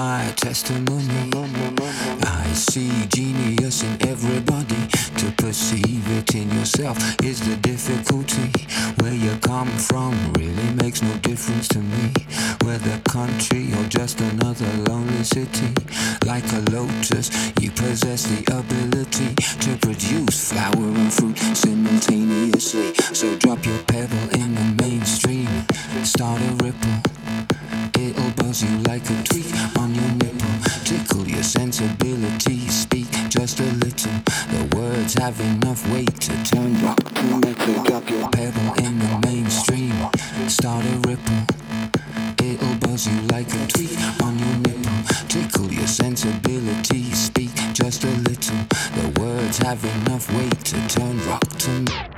my testimony. I see genius in everybody. To perceive it in yourself is the difficulty. Where you come from really makes no difference to me. Whether country or just another lonely city. Like a lotus, you possess the ability to produce flower and fruit simultaneously. So drop your pebble in the mainstream. Start a ripple. It'll buzz you like a Have enough weight to turn rock to metal. Pebble in the mainstream, start a ripple. It'll buzz you like a tweet on your nipple. Tickle your sensibility, speak just a little. The words have enough weight to turn rock to metal.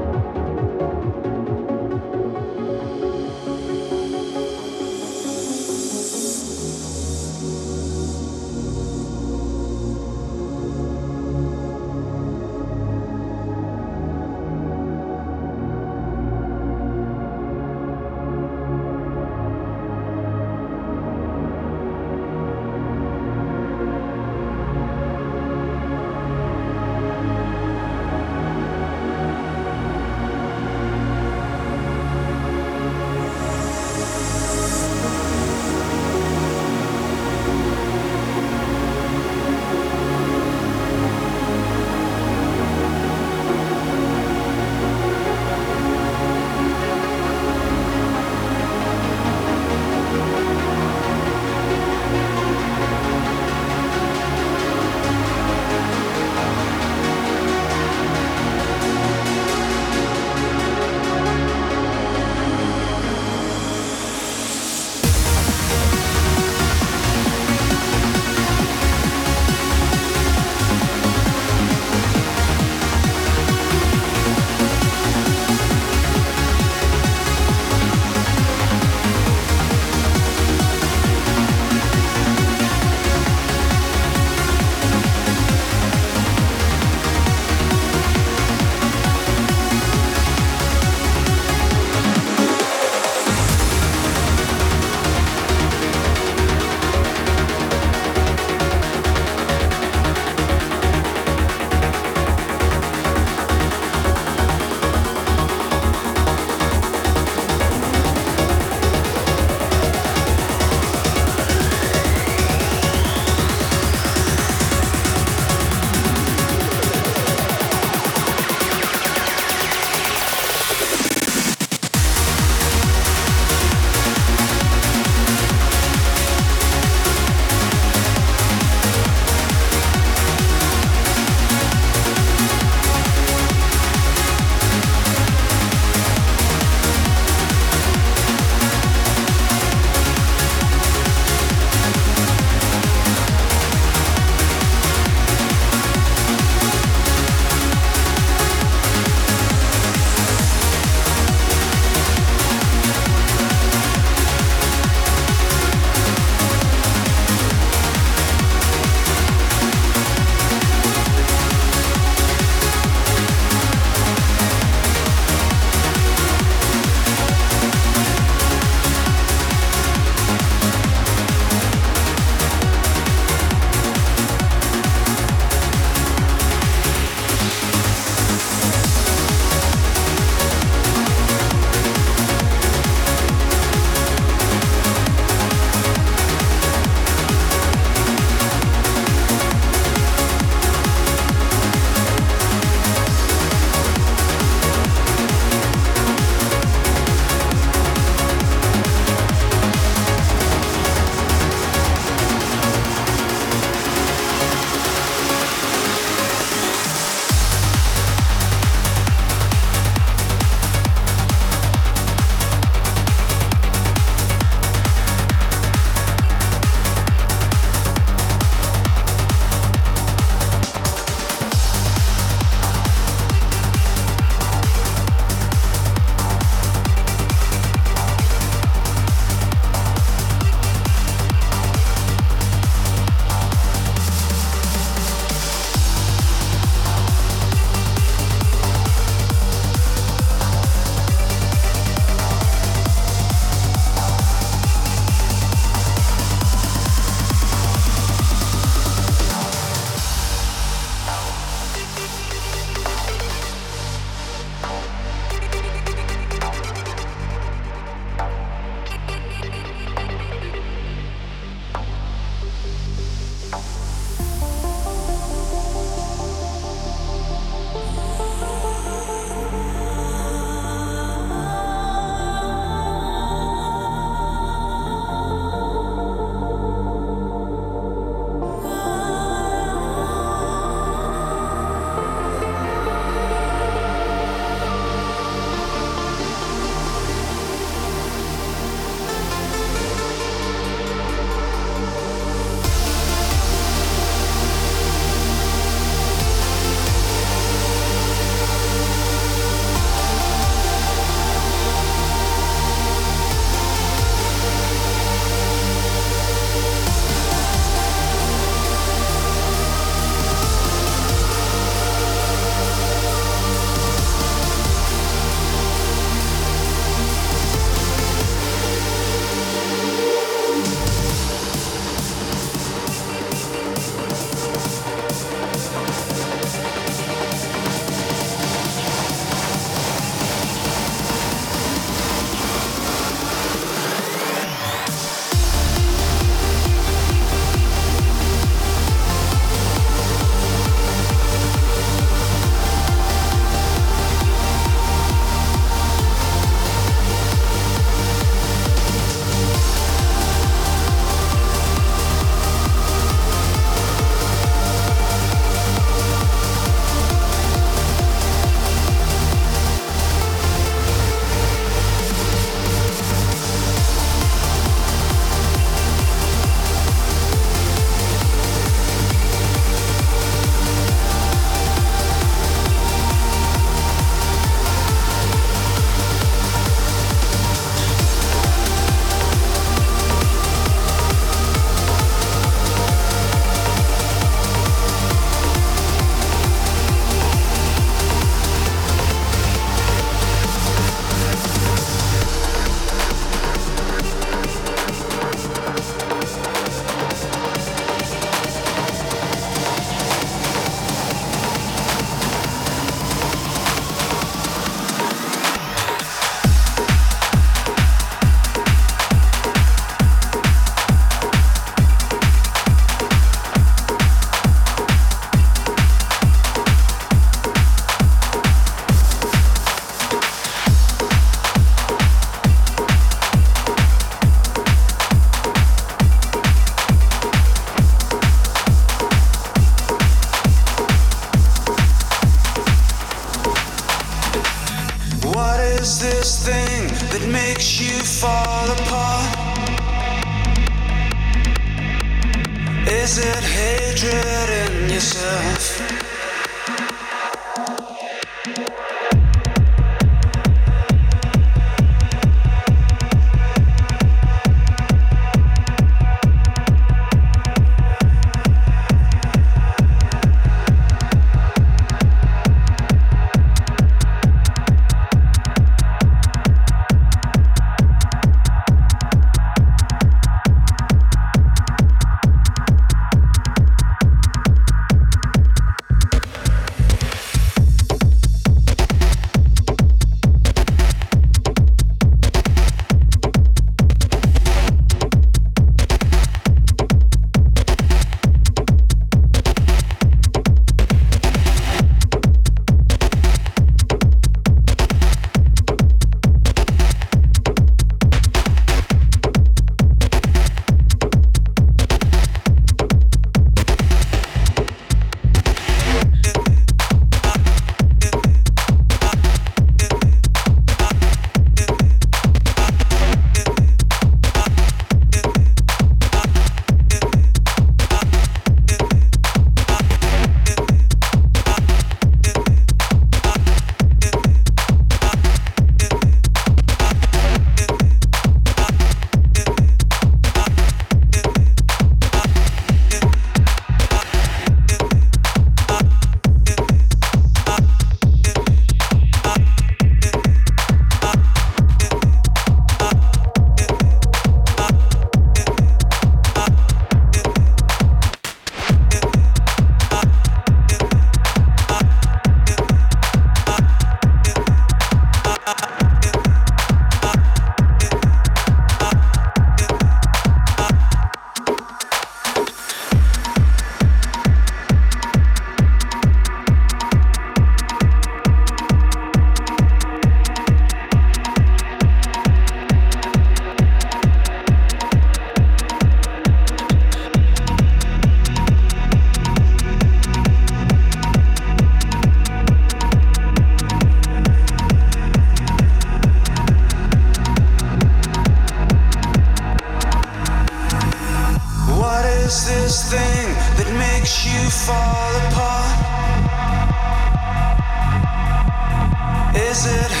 Is it